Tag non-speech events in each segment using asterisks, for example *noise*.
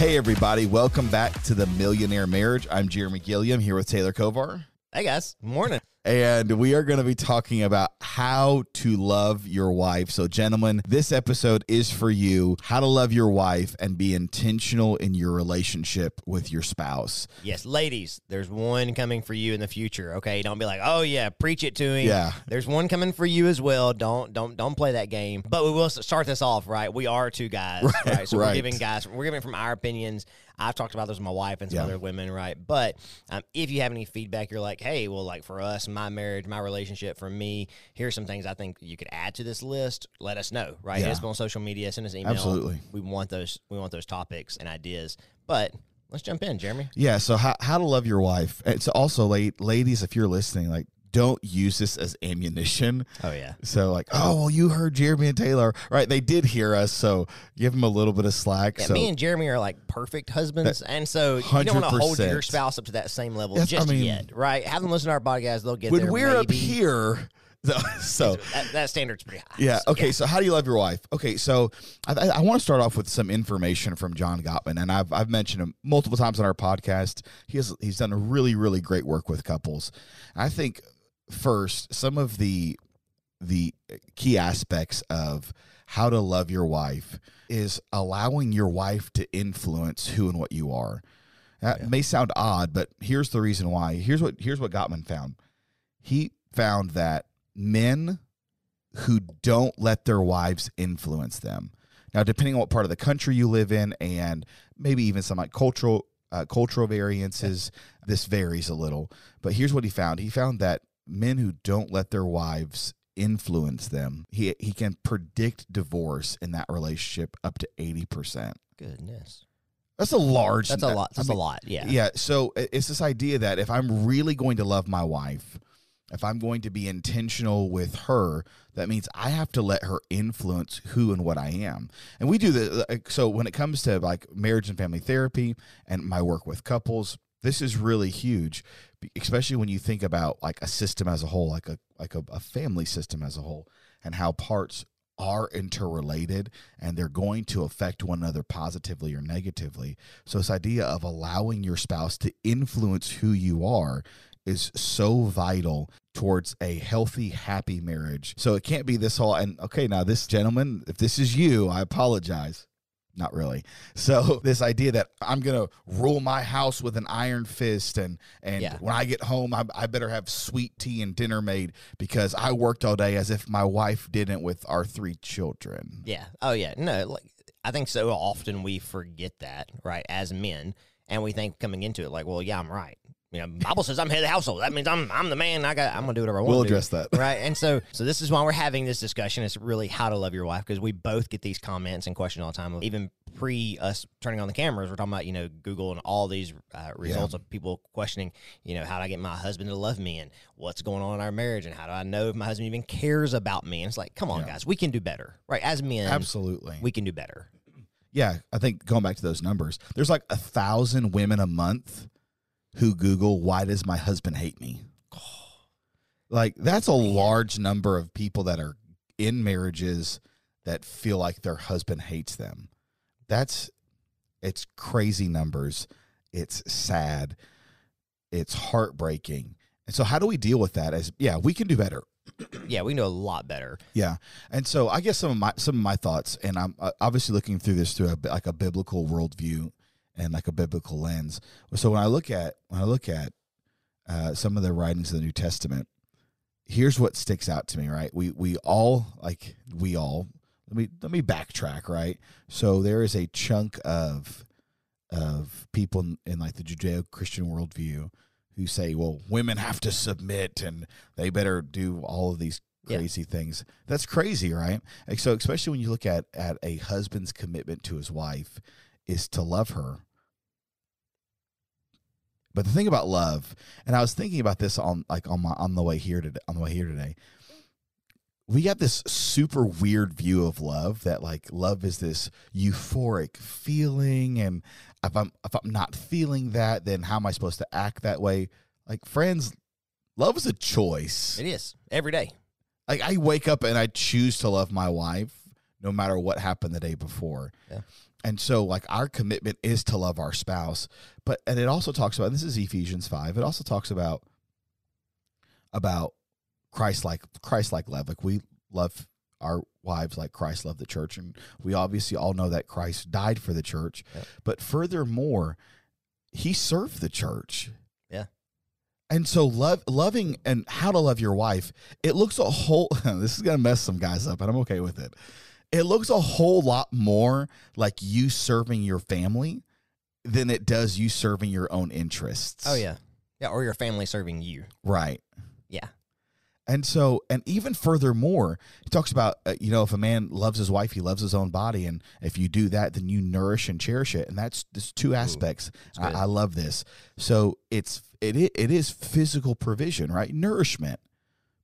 Hey, everybody. Welcome back to the Millionaire Marriage. I'm Jeremy Gilliam here with Taylor Kovar. Hey guys, morning. And we are going to be talking about how to love your wife. So, gentlemen, this episode is for you how to love your wife and be intentional in your relationship with your spouse. Yes, ladies, there's one coming for you in the future. Okay, don't be like, oh yeah, preach it to him. Yeah. there's one coming for you as well. Don't don't don't play that game. But we will start this off right. We are two guys, *laughs* right? So right. we're giving guys, we're giving from our opinions. I've talked about this with my wife and some Yeah. other women, right? But um, if you have any feedback, you're like, hey, well, like for us, my marriage, my relationship, for me, here's some things I think you could add to this list. Let us know, right? Hit us on social media, send us an email. Absolutely. We want those. We want those topics and ideas. But let's jump in, Jeremy. Yeah. So, how, how to love your wife. It's also, late, ladies, if you're listening, like, don't use this as ammunition. Oh yeah. So, like, oh, well, you heard Jeremy and Taylor, right? They did hear us. So, give them a little bit of slack. Yeah, so, me and Jeremy are like perfect husbands, uh, and so you don't want to hold your spouse up to that same level Yes, I just mean- yet, right? Have them listen to our podcast; they'll get when there. we're up here, *laughs* so that, that standard's pretty high. Yeah. Okay. So, how do you love your wife? Okay. So, I, I, I want to start off with some information from John Gottman, and I've I've mentioned him multiple times on our podcast. He has he's done really really great work with couples. I think first some of the the key aspects of how to love your wife is allowing your wife to influence who and what you are. That may sound odd, but here's the reason why. Here's what here's what Gottman found. He found that men who don't let their wives influence them. Now, depending on what part of the country you live in, and maybe even some like cultural uh, cultural variances, this varies a little. But here's what he found: he found that men who don't let their wives influence them, he he can predict divorce in that relationship up to eighty percent. Goodness, That's a large. that's a lot. I That's mean, a lot. Yeah. yeah. So it's this idea that if I'm really going to love my wife, if I'm going to be intentional with her, that means I have to let her influence who and what I am. And we do the uh, so when it comes to like marriage and family therapy and my work with couples, this is really huge, especially when you think about like a system as a whole, like a like a, a family system as a whole, and how parts are interrelated and they're going to affect one another positively or negatively. So this idea of allowing your spouse to influence who you are is so vital towards a healthy, happy marriage. So it can't be this whole and okay, now this gentleman, if this is you, I apologize. Not really. So *laughs* this idea that I'm gonna rule my house with an iron fist, and and Yeah. when I get home, I, I better have sweet tea and dinner made because I worked all day, as if my wife didn't with our three children. Yeah. Oh yeah. No, like I think so often we forget that, right, as men, and we think coming into it like, well, yeah, I'm right. You know, Bible says I'm head of the household. That means I'm I'm the man. I got I'm gonna do whatever I want. We'll do. address that. right? And so, so this is why we're having this discussion. It's really how to love your wife because we both get these comments and questions all the time. Even pre us turning on the cameras, we're talking about you know Google and all these uh, results of people questioning, you know, how do I get my husband to love me and what's going on in our marriage and how do I know if my husband even cares about me? And it's like, come on, Yeah. guys, we can do better, right? As men, Absolutely. we can do better. yeah, I think going back to those numbers, there's like a thousand women a month who Google, why does my husband hate me? *sighs* Like, that's a large number of people that are in marriages that feel like their husband hates them. That's, it's crazy numbers. It's sad. It's heartbreaking. And so, how do we deal with that? As, yeah, we can do better. Yeah, we know a lot better. Yeah, and so I guess some of my some of my thoughts, and I'm uh, obviously looking through this through a, like a biblical worldview and like a biblical lens. So when I look at when I look at uh, some of the writings of the New Testament, here's what sticks out to me. Right, we we all like we all let me let me backtrack. Right, so there is a chunk of of people in, in like the Judeo Christian worldview who say, well, women have to submit and they better do all of these Yeah. crazy things. That's crazy, right? Like, so especially when you look at at a husband's commitment to his wife is to love her. But the thing about love, and I was thinking about this on like on my on the way here today on the way here today. We got this super weird view of love that like love is this euphoric feeling and if I'm if I'm not feeling that, then how am I supposed to act that way? Like friends, love is a choice. It is every day. Like I wake up and I choose to love my wife no matter what happened the day before. Yeah. And so like our commitment is to love our spouse but and it also talks about this is ephesians 5 it also talks about about christ like christ like love. Like we love our wives like christ loved the church and we obviously all know that christ died for the church. But furthermore he served the church. Yeah. and so love loving and how to love your wife it looks a whole *laughs* this is gonna mess some guys up and i'm okay with it it looks a whole lot more like you serving your family than it does you serving your own interests. Oh yeah, yeah, or your family serving you. Right. Yeah, And so, and even furthermore, he talks about, uh, you know, if a man loves his wife, he loves his own body. And if you do that, then you nourish and cherish it. And that's, there's two aspects. I. I love this. So it's, it, it is physical provision, right? Nourishment.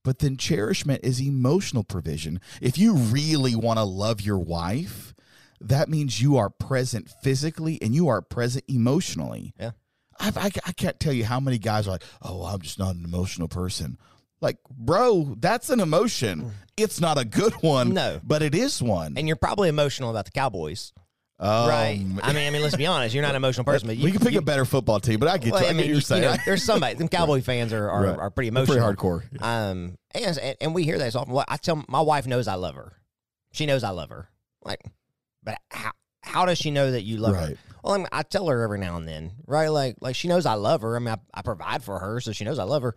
But then cherishment is emotional provision. If you really want to love your wife, that means you are present physically and you are present emotionally. Yeah. I, I, I can't tell you how many guys are like, oh, I'm just not an emotional person. Like, bro, that's an emotion. It's not a good one. Mm. No. But it is one. and you're probably emotional about the Cowboys, Um, right? I mean, I mean, let's be honest. You're not an emotional *laughs* person, but you, we can pick you, a better football team, but I get well, you. I, I mean, what you, you're saying. you know, there's somebody. Them *laughs* Cowboy fans are are, Right. are pretty emotional. pretty hardcore. Um, and, and we hear that so often. Well, I tell my wife knows I love her. She knows I love her. Like, but how how does she know that you love her? Well, I, mean, I tell her every now and then, right? Like like she knows I love her. I mean, I, I provide for her, so she knows I love her.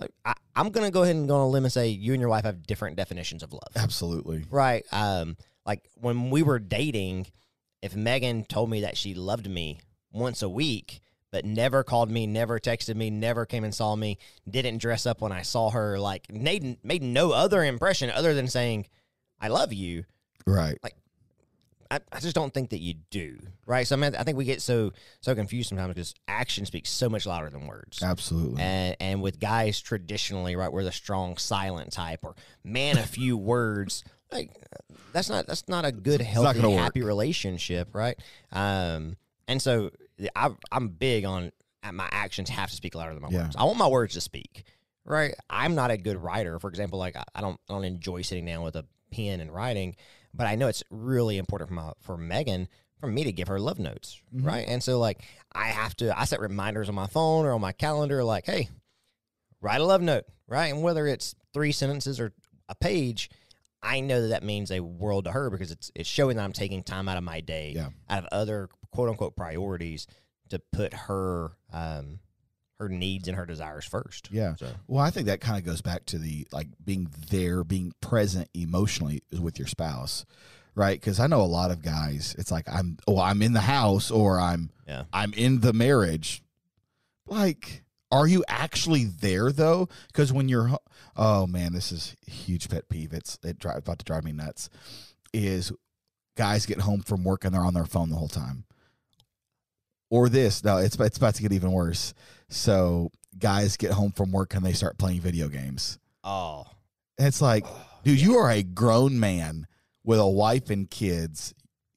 Like, I, I'm gonna go ahead and go on a limb and say you and your wife have different definitions of love, Absolutely. right? Um, like when we were dating, if Megan told me that she loved me once a week, but never called me, never texted me, never came and saw me, didn't dress up when I saw her, like made made no other impression other than saying, "I love you." Right. Like, I, I just don't think that you do, right? So I mean, I think we get so so confused sometimes because action speaks so much louder than words. Absolutely. And, and with guys traditionally, right, we're the strong silent type or man a few *laughs* words. Like that's not that's not a good, healthy, gonna work. happy relationship, right? Um, and so I, I'm big on my actions have to speak louder than my Yeah. words. I want my words to speak, right? I'm not a good writer, for example. Like I, I don't I don't enjoy sitting down with a pen and writing, but I know it's really important for my for Megan for me to give her love notes, Mhm. right? And so like I have to I set reminders on my phone or on my calendar, like, hey, write a love note, right? And whether it's three sentences or a page, I know that that means a world to her because it's it's showing that I'm taking time out of my day, Yeah. out of other quote unquote priorities to put her um her needs and her desires first. Yeah. So Well, I think that kind of goes back to the like being there, being present emotionally with your spouse, right? Because I know a lot of guys. It's like I'm, oh, I'm in the house or I'm, Yeah. I'm in the marriage. Like, are you actually there though? Because when you're, oh man, this is huge pet peeve. It's it dri- about to drive me nuts. Is guys get home from work and they're on their phone the whole time. Or this, no, it's it's about to get even worse. So guys get home from work and they start playing video games. oh it's like, oh, dude, you are a grown man with a wife and kids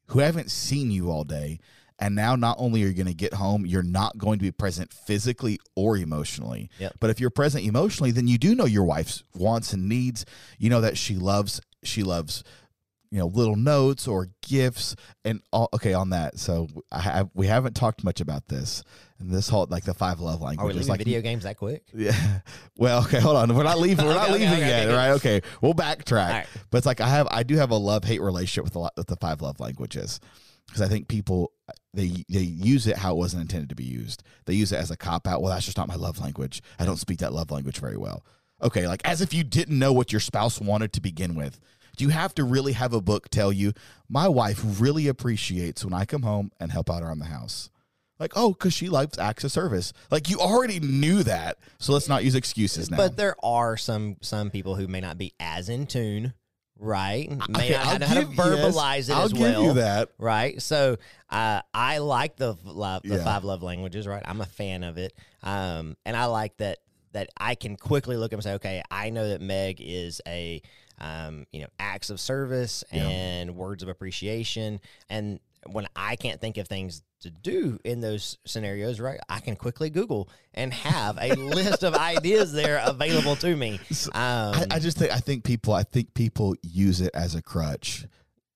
who haven't seen you all day. And now not only are you going to get home, you're not going to be present physically or emotionally. Yep. But if you're present emotionally, then you do know your wife's wants and needs. You know that she loves she loves you know little notes or gifts and all okay on that. So I have we haven't talked much about this. And this whole like the five love languages. are we leaving like video games that quick? *laughs* yeah. Well, okay, hold on. We're not leaving. We're *laughs* not Okay, leaving okay, yet, okay. right? Okay, we'll backtrack. Right. But it's like I have, I do have a love hate relationship with a lot with the five love languages because I think people they they use it how it wasn't intended to be used. They use it as a cop out. Well, that's just not my love language. I don't speak that love language very well. Okay, like as if you didn't know what your spouse wanted to begin with. Do you have to really have a book tell you my wife really appreciates when I come home and help out around the house? Like, oh, because she likes acts of service. Like you already knew that, so let's not use excuses now. But there are some some people who may not be as in tune, right? Man, Okay, I'll know how to give- yes, verbalize it I'll as give well. you that. right? So uh, I like the love, the Yeah. five love languages, right? I'm a fan of it, um, and I like that that I can quickly look at and say, okay, I know that Meg is a um, you know acts of service Yeah. and words of appreciation, and when I can't think of things to do in those scenarios, right? I can quickly Google and have a *laughs* list of ideas there available to me. Um, I, I just think I think people I think people use it as a crutch.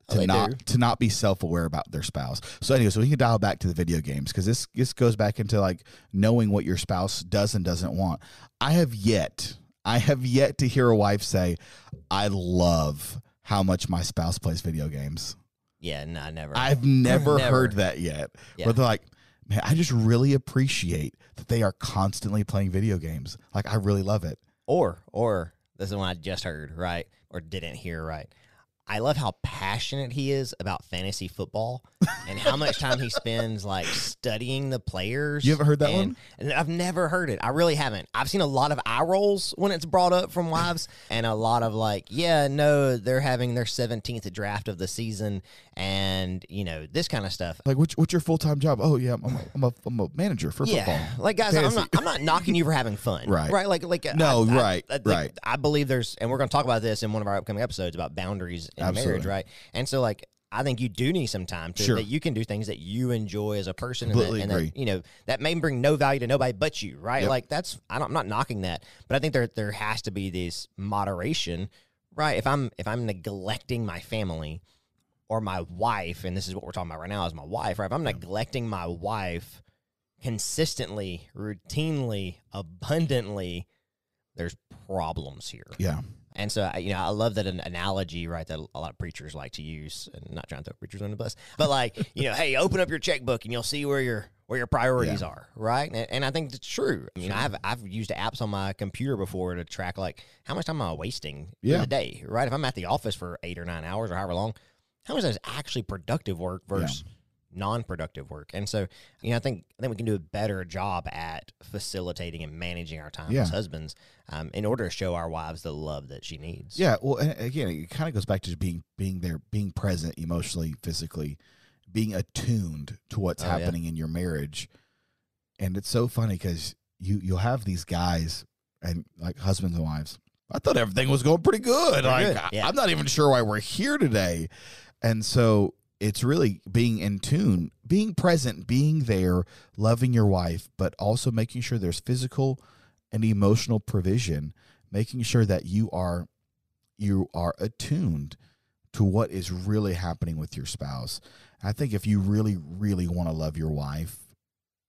to not do. to not be self aware about their spouse. So anyway, so we can dial back to the video games because this this goes back into like knowing what your spouse does and doesn't want. I have yet I have yet to hear a wife say, "I love how much my spouse plays video games." Yeah, no, never. I've never, Never. heard that yet. Yeah. Where they're like, man, I just really appreciate that they are constantly playing video games. Like, I really love it. Or, or this is one I just heard, right? Or didn't hear right. I love how passionate he is about fantasy football and how much time he spends like studying the players. You haven't heard that and, one? And I've never heard it. I really haven't. I've seen a lot of eye rolls when it's brought up from wives and a lot of like, yeah, no, they're having their 17th draft of the season and, you know, this kind of stuff. Like, what's, what's your full time job? Oh, yeah, I'm a, I'm, a, I'm a manager for Yeah, football. like guys, I'm not, I'm not knocking you for having *laughs* fun, Right. Right, like, like No, I- I- right, I, think- right. I believe there's, and we're going to talk about this in one of our upcoming episodes about boundaries in marriage, right? And so, like, I think you do need some time to Sure. that you can do things that you enjoy as a person, and, Completely that, and that, you know that may bring no value to nobody but you, right? Yep. Like that's I don't, I'm not knocking that, but I think there there has to be this moderation, right? If I'm if I'm neglecting my family or my wife, and this is what we're talking about right now is my wife, right? If I'm neglecting my wife consistently, routinely, abundantly, there's problems here. Yeah. And so, I- you know, I love that an analogy, right, that a lot of preachers like to use, and not trying to throw preachers under the bus, but like, *laughs* you know, hey, open up your checkbook and you'll see where your where your priorities Yeah. are, right? And, and I think it's true. I mean, I've I've used apps on my computer before to track like how much time am I wasting in Yeah. the day, right? If I'm at the office for eight or nine hours or however long, how much is actually productive work versus non-productive work? And so, you know, I think I think we can do a better job at facilitating and managing our time Yeah. as husbands um, in order to show our wives the love that she needs. Yeah. Well, and again, it kind of goes back to just being being there, being present emotionally, physically, being attuned to what's Oh, yeah. happening in your marriage. And it's so funny because you you'll have these guys and like husbands and wives. I thought everything was going pretty good. Like good, I- I'm not even sure why we're here today. And so it's really being in tune, being present, being there, loving your wife, but also making sure there's physical and emotional provision, making sure that you are you are attuned to what is really happening with your spouse. I think if you really, really want to love your wife,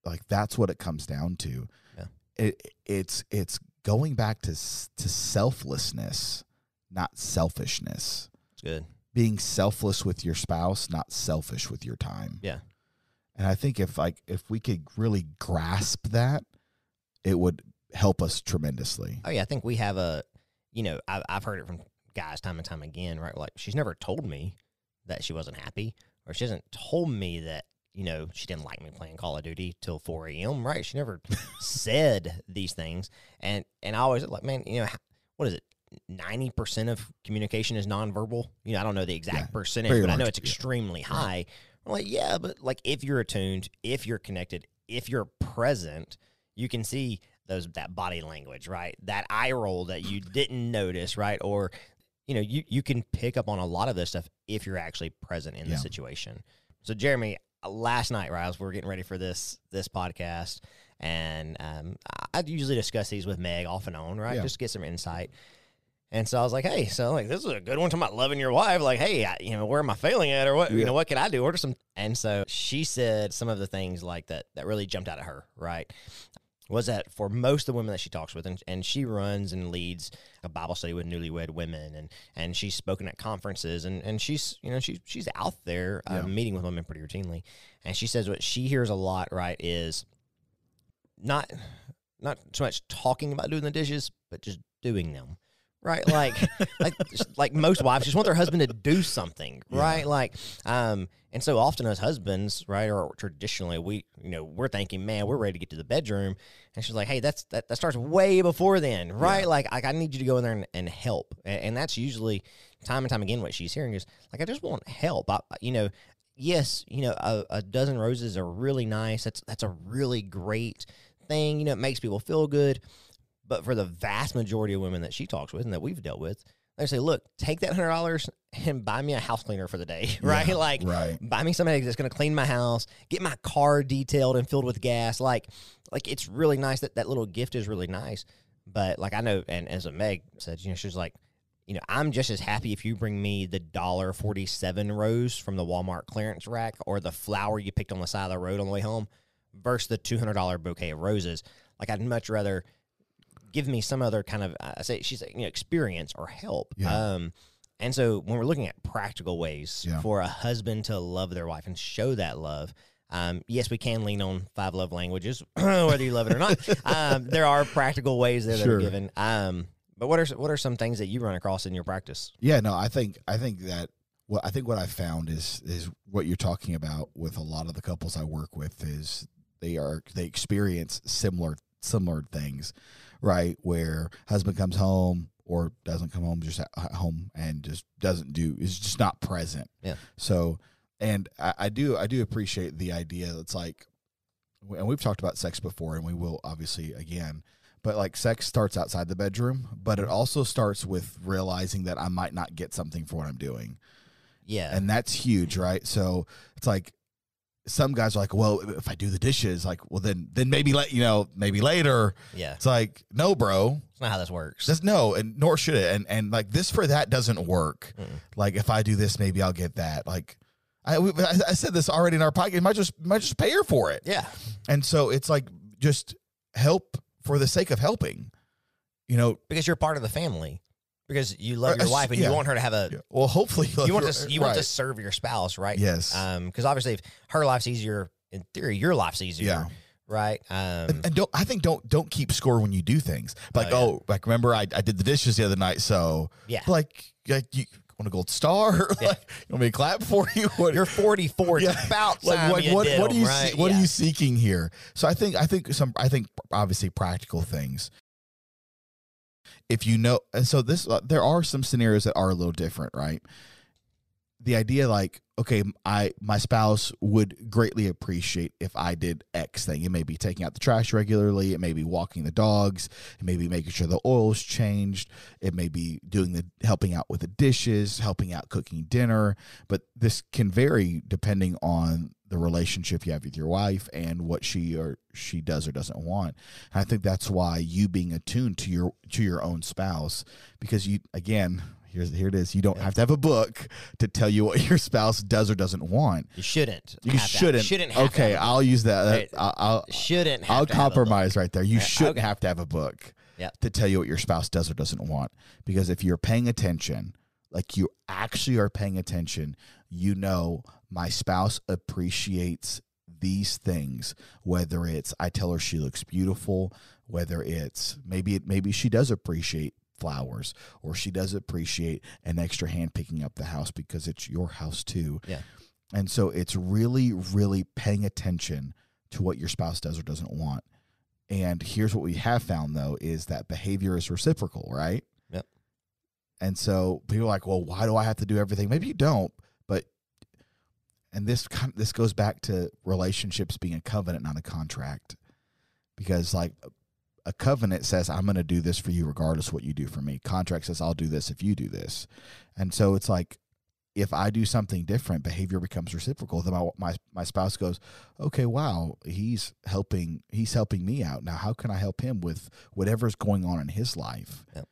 like that's what it comes down to. Yeah. It it's it's going back to to selflessness, not selfishness. It's good. Being selfless with your spouse, not selfish with your time. Yeah. And I think if like if we could really grasp that, it would help us tremendously. Oh yeah, I think we have a, you know, I've I've heard it from guys time and time again, right? Like she's never told me that she wasn't happy, or she hasn't told me that you know she didn't like me playing Call of Duty till four a.m. Right? She never *laughs* said these things, and and I always like, man, you know, what is it? Ninety percent of communication is nonverbal. You know, I don't know the exact Yeah, percentage, but I know it's yeah. extremely high. I'm like, yeah, but like if you're attuned, if you're connected, if you're present, you can see those that body language, right? That eye roll that you didn't notice, right? Or you know, you you can pick up on a lot of this stuff if you're actually present in Yeah. the situation. So, Jeremy, last night, right, as we were getting ready for this this podcast, and um, I I usually discuss these with Meg off and on, right, Yeah. just to get some insight. And so I was like, hey, so like this is a good one talking about loving your wife. Like, hey, I, you know, where am I failing at, or what? You know, what can I do? Order some. And so she said some of the things like that that really jumped out at her. Right, was that for most of the women that she talks with, and, and she runs and leads a Bible study with newlywed women, and and she's spoken at conferences, and and she's you know she she's out there uh, Yeah. meeting with women pretty routinely, and she says what she hears a lot, right, is not not so much talking about doing the dishes, but just doing them. Right, like, like, like most wives just want their husband to do something, Yeah. right? Like, um, and so often as husbands, right, or traditionally, we, you know, we're thinking, man, we're ready to get to the bedroom, and she's like, hey, that's that, that starts way before then, right? Yeah. Like, like, I need you to go in there and, and help, and, and that's usually time and time again what she's hearing is like, I just want help, I, you know, yes, you know, a, a dozen roses are really nice. That's that's a really great thing. You know, it makes people feel good. But for the vast majority of women that she talks with and that we've dealt with, they say, look, take that hundred dollars and buy me a house cleaner for the day, *laughs* right? Yeah, like right. buy me somebody that's gonna clean my house, get my car detailed and filled with gas. Like like it's really nice that that little gift is really nice. But like I know and as a Meg said, you know, she's like, you know, I'm just as happy if you bring me the dollar forty seven rose from the Walmart clearance rack or the flower you picked on the side of the road on the way home versus the two hundred dollar bouquet of roses. Like I'd much rather give me some other kind of I say she's you know experience or help. Yeah. Um, and so when we're looking at practical ways Yeah. for a husband to love their wife and show that love. Um, yes, we can lean on five love languages, *clears throat* whether you love it or not. um, there are practical ways that Sure. are given. Um, but what are what are some things that you run across in your practice? Yeah, no, I think I think that what I think what I found is is what you're talking about with a lot of the couples I work with is they are they experience similar similar things, right? Where husband comes home or doesn't come home, just at home and just doesn't do is just not present. Yeah. So, and I, I do I do appreciate the idea that's like, and we've talked about sex before, and we will obviously again but like sex starts outside the bedroom but it also starts with realizing that i might not get something for what i'm doing Yeah, and that's huge right so it's like some guys are like well if i do the dishes like well then then maybe let you know maybe later yeah. it's like no bro It's not how this works. just no and nor should it and and like this for that doesn't work Mm-mm. like if i do this maybe i'll get that like I, we, I I said this already in our podcast. Might just might just pay her for it. yeah, And so it's like just help for the sake of helping. You know, because you're part of the family. Because you love Uh, your wife and yeah. you want her to have a. yeah. well, hopefully You want you're- to you want to serve your spouse, right? Yes. Um, because obviously, if her life's easier, in theory, your life's easier. Yeah. Right. Um. and, and don't I think don't don't keep score when you do things. Like Oh, yeah. oh, like remember I, I did the dishes the other night, so Yeah. like like you want a gold star? *laughs* Like you want me to clap for you? *laughs* What You're 44. It's Yeah. about like what you what, did what are them, you right? see, what are you seeking here? So I think I think some I think obviously practical things. If you know, and so this uh, there are some scenarios that are a little different, right? The idea, like, okay, I my spouse would greatly appreciate if I did X thing. It may be taking out the trash regularly. It may be walking the dogs. It may be making sure the oil's changed. It may be doing the helping out with the dishes, helping out cooking dinner. But this can vary depending on the relationship you have with your wife and what she or she does or doesn't want. And I think that's why you being attuned to your to your own spouse because you again here's here it is you don't have to have a book to tell you what *laughs* your spouse does or doesn't want. You shouldn't. You shouldn't. shouldn't. Have to okay, I'll use that. Right. I'll I'll, Shouldn't. Have I'll to have a compromise right there. You Yeah, shouldn't okay. have to have a book Yeah. to tell you what your spouse does or doesn't want. Because if you're paying attention, like you actually are paying attention, you know my spouse appreciates these things. Whether it's I tell her she looks beautiful, whether it's maybe it maybe she does appreciate flowers or she does appreciate an extra hand picking up the house because it's your house too. Yeah. And so it's really, really paying attention to what your spouse does or doesn't want. And here's what we have found though is that behavior is reciprocal, right? Yep. And so people are like, well, why do I have to do everything? Maybe you don't, and this kind this goes back to relationships being a covenant, not a contract. Because like a covenant says, I'm gonna do this for you regardless what you do for me. Contract says I'll do this if you do this. And so it's like if I do something different, behavior becomes reciprocal. Then my, my my spouse goes, okay, wow, he's helping he's helping me out. Now, how can I help him with whatever's going on in his life? Yep.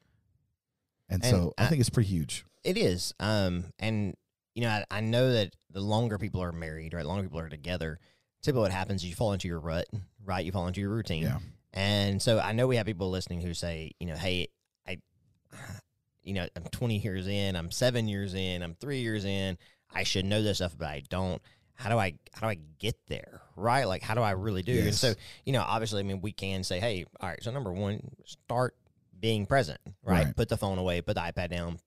And, And so I I- think it's pretty huge. It is. Um, and you know, I, I know that the longer people are married, right, the longer people are together, typically what happens is you fall into your rut, right? You fall into your routine. Yeah. And so I know we have people listening who say, you know, hey, I, *sighs* you know, I'm 20 years in, I'm seven years in, I'm three years in, I should know this stuff, but I don't. How do I how do I get there? Right? Like how do I really do? And so, you know, obviously I mean we can say, hey, all right, so number one, start being present, right? Right. Put the phone away, put the iPad down,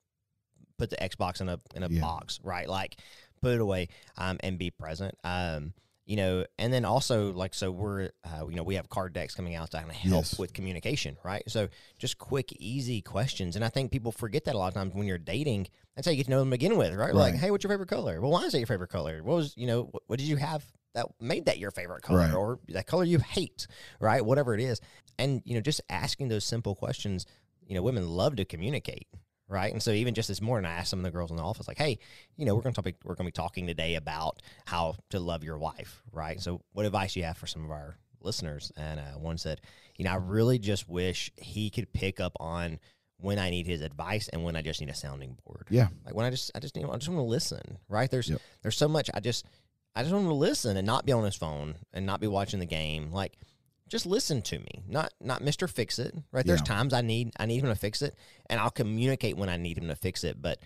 put the Xbox in a in a Yeah. box, right? Like put it away um, and be present. Um, you know, and then also like so we're uh, you know we have card decks coming out to kind of help Yes. with communication, right? So just quick, easy questions, and I think people forget that a lot of times when you're dating. That's how you get to know them to begin with, right? Like, hey, what's your favorite color? Well, why is that your favorite color? What was you know what, what did you have that made that your favorite color, Right. or that color you hate, right? Whatever it is, and you know just asking those simple questions. You know, women love to communicate, right? And so even just this morning, I asked some of the girls in the office, like, "Hey, you know, we're going to talk, we're going to be talking today about how to love your wife, right? So, what advice do you have for some of our listeners?" And uh, one said, "You know, I really just wish he could pick up on when I need his advice and when I just need a sounding board. Yeah. Like when I just I just need I just want to listen, right? There's Yep. there's so much I just I just want to listen and not be on his phone and not be watching the game. Like just listen to me. Not not Mr. Fix It, right? There's Yeah. times I need I need him to fix it and I'll communicate when I need him to fix it, but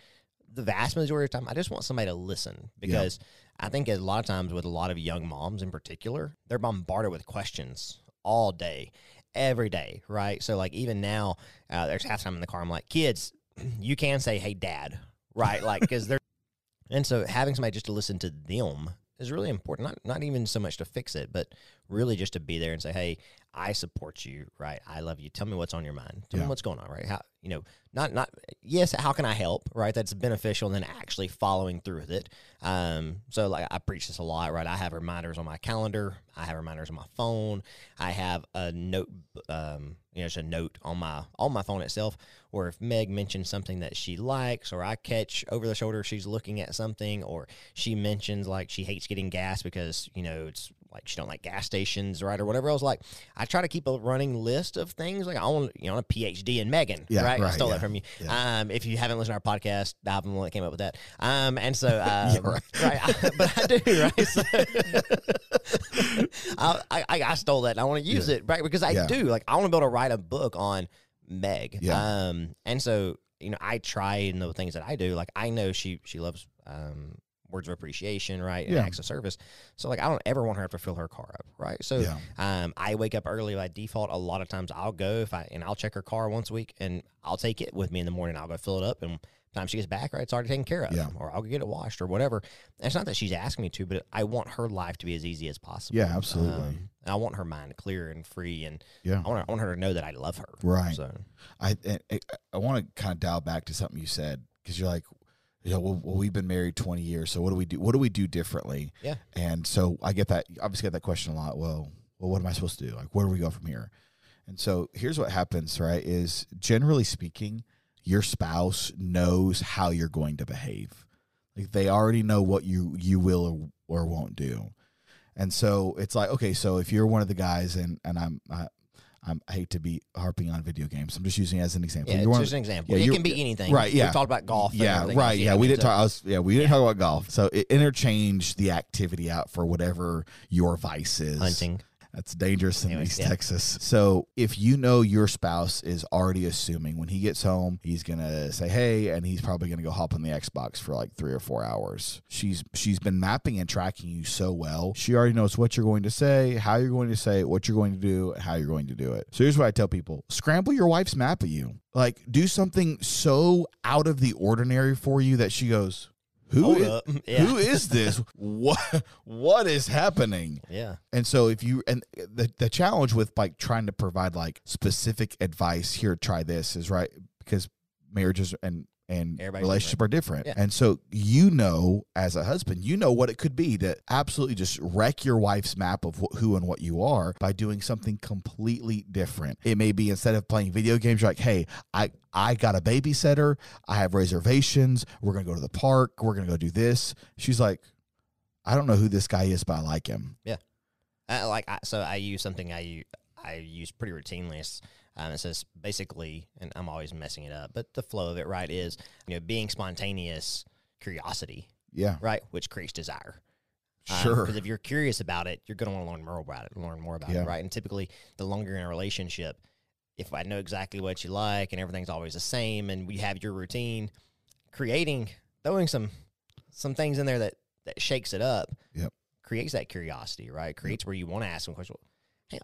the vast majority of the time I just want somebody to listen because I think a lot of times with a lot of young moms in particular, they're bombarded with questions all day, every day, right? So like even now, uh, there's half time in the car. I'm like, kids, *clears throat* you can say, "Hey, dad," right? Like because they're, *laughs* and so having somebody just to listen to them is really important. Not not even so much to fix it, but really just to be there and say, "Hey, I support you, right? I love you. Tell me what's on your mind. Tell Yeah. me what's going on, right? How you know, not not yes, how can I help, right? That's beneficial, and then actually following through with it. Um, so like I preach this a lot, right? I have reminders on my calendar. I have reminders on my phone. I have a note, um, you know, it's a note on my on my phone itself, where if Meg mentions something that she likes, or I catch over the shoulder she's looking at something, or she mentions like she hates getting gas because you know it's like she don't like gas stations, right, or whatever else. Like I try to keep a running list of things. Like I want, you know, a PhD in Megan, Yeah, right? I stole yeah, that from you. yeah. Um, if you haven't listened to our podcast, I'm the one that came up with that. Um, and so, *laughs* um, right. right, *laughs* but I do, right? So, *laughs* I, I, I stole that and I want to use it, right? Because I do. Like, I want to be able to write a book on Meg. Yeah. Um, and so, you know, I try in the things that I do. Like, I know she she loves um words of appreciation, right? And Yeah. acts of service. So, like, I don't ever want her to have to fill her car up, right? So, Yeah. um, I wake up early by default. A lot of times, I'll go if I and I'll check her car once a week, and I'll take it with me in the morning. I'll go fill it up, and time she gets back, right, it's already taken care of, Yeah. or I'll get it washed or whatever. And it's not that she's asking me to, but I want her life to be as easy as possible. Yeah, absolutely. Um, and I want her mind clear and free, and Yeah. I want her, I want her to know that I love her. Right. So I I, I- I want to kind of dial back to something you said because you're like, you know, well, well, we've been married 20 years, so what do we do? What do we do differently? Yeah. And so I get that. Obviously, get that question a lot. Well, well, what am I supposed to do? Like, where do we go from here? And so here's what happens. Right? Is generally speaking, your spouse knows how you're going to behave. Like they already know what you you will or, or won't do. And so it's like, okay, so if you're one of the guys, and and I'm I, I'm, I hate to be harping on video games. I'm just using it as an example. yeah, just an example. yeah, it can be anything. right, yeah. we talked about golf. yeah, right. Yeah, we didn't talk. I was, yeah, we didn't talk about golf. So it, interchange the activity out for whatever your vice is. hunting. That's dangerous in Anyways, East yeah. Texas. So if you know your spouse is already assuming when he gets home, he's gonna say hey, and he's probably gonna go hop on the Xbox for like three or four hours. She's she's been mapping and tracking you so well. She already knows what you're going to say, how you're going to say it, what you're going to do, and how you're going to do it. So here's what I tell people: scramble your wife's map of you. Like do something so out of the ordinary for you that she goes, "Who is-. *laughs* Yeah. who is this? what what is happening?" Yeah. And so if you and the the challenge with like trying to provide like specific advice here, try this is right because marriages and and Everybody's relationship are different. Yeah. And so you know as a husband, you know what it could be to absolutely just wreck your wife's map of wh- who and what you are by doing something completely different. It may be instead of playing video games, you're like, "Hey, I I got a babysitter. I have reservations. We're going to go to the park. We're going to go do this." She's like, "I don't know who this guy is, but I like him." Uh, like I, so, I use something I use, I use pretty routinely. It's, um, it says basically, and I'm always messing it up, but the flow of it, right, is you know being spontaneous, curiosity, Yeah. right, which creates desire. Sure. Because if you're curious about it, you're going to want to learn more about it, learn more about Yeah. it, right? And typically, the longer you're in a relationship, if I know exactly what you like and everything's always the same, and we have your routine, creating, throwing some some things in there that that shakes it up, Yep. creates that curiosity, right? Creates where you want to ask some questions. Hey,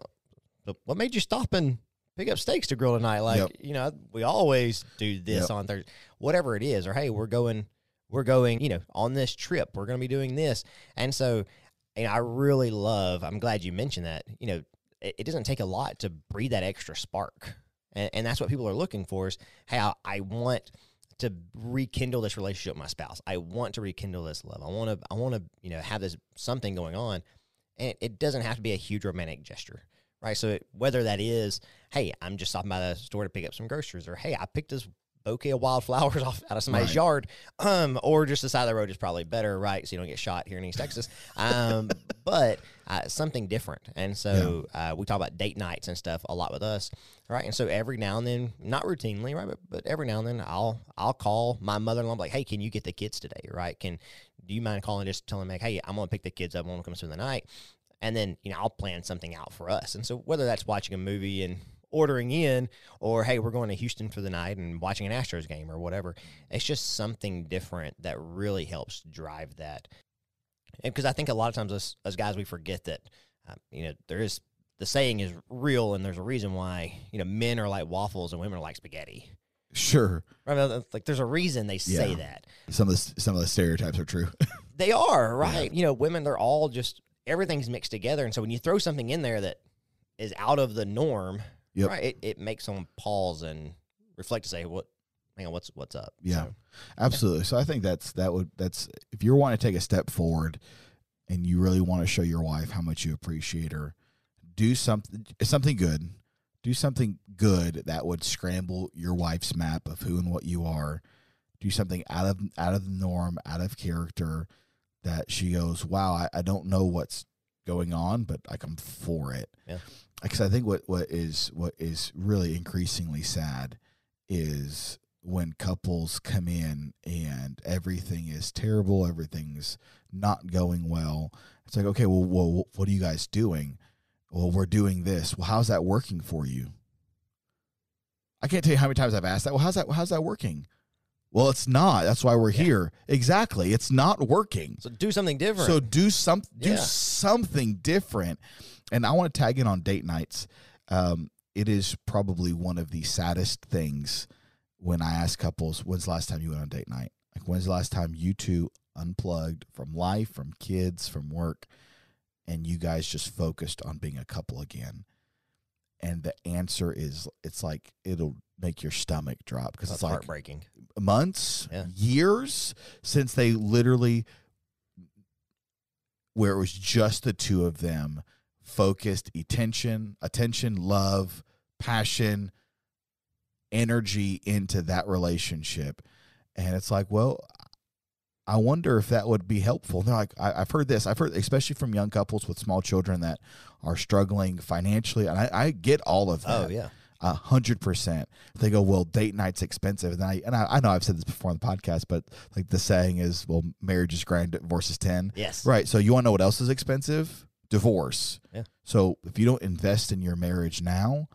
what made you stop and pick up steaks to grill tonight? Like, Yep. you know, we always do this Yep. on Thursday, whatever it is, or hey, we're going, we're going, you know, on this trip, we're going to be doing this, and so, and I really love. I'm glad you mentioned that. You know, it, it doesn't take a lot to breathe that extra spark, and, and that's what people are looking for. Is hey, I, I want to rekindle this relationship with my spouse. I want to rekindle this love. I want to, I want to, you know, have this something going on, and it, it doesn't have to be a huge romantic gesture, right? So it, whether that is, hey, I'm just stopping by the store to pick up some groceries, or hey, I picked this bouquet of wildflowers *laughs* off out of somebody's Right. yard, um, or just the side of the road is probably better, right? So you don't get shot here in East Texas. Um, *laughs* but uh, something different. And so uh, we talk about date nights and stuff a lot with us, right? And so every now and then, not routinely, right, but, but every now and then, I'll I'll call my mother in law like, hey, can you get the kids today, right? Can do you mind calling just telling me, like, hey, I'm gonna pick the kids up, I want to come spend the night, and then you know I'll plan something out for us. And so whether that's watching a movie and ordering in, or hey, we're going to Houston for the night and watching an Astros game or whatever, it's just something different that really helps drive that. Because I think a lot of times us as guys we forget that uh, you know there is the saying is real and there's a reason why you know men are like waffles and women are like spaghetti. Sure. Right? Like there's a reason they say Yeah. that. Some of the some of the stereotypes are true. *laughs* They are, right? You know, women, they're all just, everything's mixed together. And so when you throw something in there that is out of the norm, Yep. right, it, it makes someone pause and reflect to say, what, hang on, what's, what's up? Yeah. So, Absolutely. So I think that's that would that's if you're wanting to take a step forward and you really want to show your wife how much you appreciate her, do something something good. Do something good that would scramble your wife's map of who and what you are. Do something out of out of the norm, out of character that she goes, Wow, I, I don't know what's going on, but like I'm for it. Yeah. Because I think what, what is what is really increasingly sad is when couples come in and everything is terrible, everything's not going well. It's like, okay, well, well what are you guys doing? Well, we're doing this. Well, how's that working for you? I can't tell you how many times I've asked that. Well, how's that? How's that working? Well, it's not. That's why we're Yeah. here. Exactly. It's not working. so do something different. So do some do Yeah. something different. And I want to tag in on date nights. Um, it is probably one of the saddest things when I ask couples, "When's the last time you went on date night? Like, when's the last time you two unplugged from life, from kids, from work, and you guys just focused on being a couple again?" And the answer is, it's like it'll make your stomach drop because it's like heartbreaking. months, Yeah. years since they literally where it was just the two of them focused attention, attention, love, passion, energy into that relationship. And it's like, well, I wonder if that would be helpful. They're like, I, I've heard this. I've heard, especially from young couples with small children that are struggling financially. And I, I get all of oh, that Oh, yeah. a hundred percent. They go, well, date night's expensive, and I and I, I know I've said this before on the podcast, but like the saying is, well, marriage is grand, divorce is ten. Yes. Right. So you want to know what else is expensive? Divorce. Yeah. So if you don't invest in your marriage now,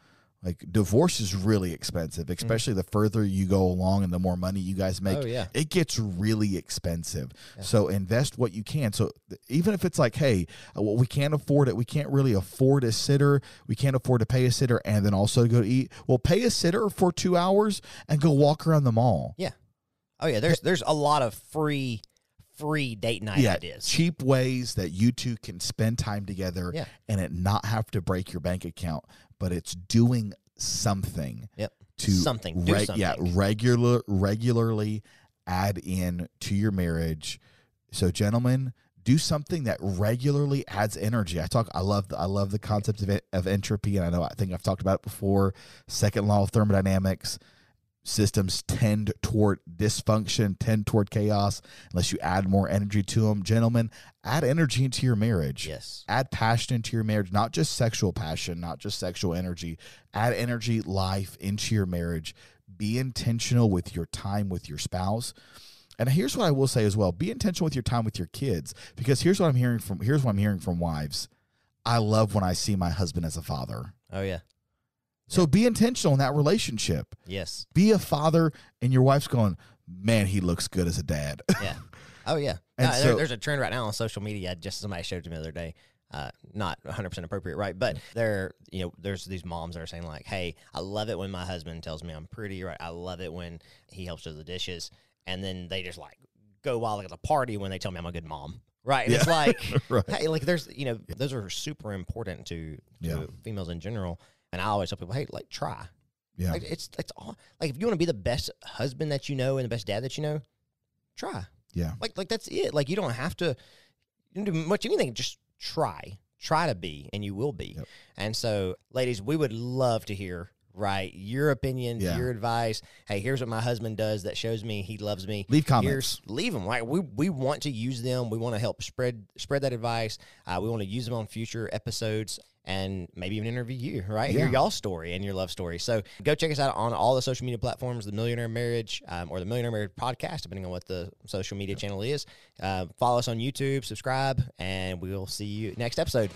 like divorce is really expensive, especially the further you go along and the more money you guys make Oh, yeah. it gets really expensive. Yeah. So invest what you can. So even if it's like, hey, uh, well, we can't afford it, we can't really afford a sitter, we can't afford to pay a sitter and then also go to eat. Well, pay a sitter for two hours and go walk around the mall. Yeah. Oh, yeah. There's, there's a lot of free, free date night yeah, ideas. cheap ways that you two can spend time together Yeah. and it not have to break your bank account, but it's doing something. Yep. To Something. Do Yeah, something. regular regularly add in to your marriage. So, gentlemen, do something that regularly adds energy. I talk. I love. The, I love the concept of, of entropy, and I know. I think I've talked about it before. Second law of thermodynamics. Systems tend toward dysfunction, tend toward chaos, unless you add more energy to them. Gentlemen, add energy into your marriage Yes. add passion into your marriage not just sexual passion not just sexual energy add energy life into your marriage be intentional with your time with your spouse and here's what i will say as well be intentional with your time with your kids because here's what i'm hearing from here's what i'm hearing from wives i love when i see my husband as a father Oh, yeah. So be intentional in that relationship Yes. be a father and your wife's going man he looks good as a dad *laughs* Yeah. Oh yeah. And No, there- so- there's a trend right now on social media. Just somebody showed to me the other day. Uh, not 100 percent appropriate, right? But there, you know, there's these moms that are saying like, "Hey, I love it when my husband tells me I'm pretty, right? I love it when he helps do the dishes." And then they just like go wild at the party when they tell me I'm a good mom, right? And it's *laughs* like, right hey, like there's, you know, those are super important to, to Yeah. females in general. And I always tell people, hey, like try. yeah Like it's it's all like if you want to be the best husband that you know and the best dad that you know, try. yeah Like like that's it. Like you don't have to you don't do much anything. Just try. Try to be and you will be. Yep. And so, ladies, we would love to hear Right. Your opinion, Yeah. your advice. Hey, here's what my husband does that shows me he loves me. Leave comments. Here's, leave them. Right. We, we want to use them. We want to help spread spread that advice. Uh, we want to use them on future episodes and maybe even interview you, right? Hear y'all's story and your love story. So go check us out on all the social media platforms, the Millionaire Marriage um, or the Millionaire Marriage Podcast, depending on what the social media channel is. Uh, follow us on YouTube, subscribe, and we'll see you next episode.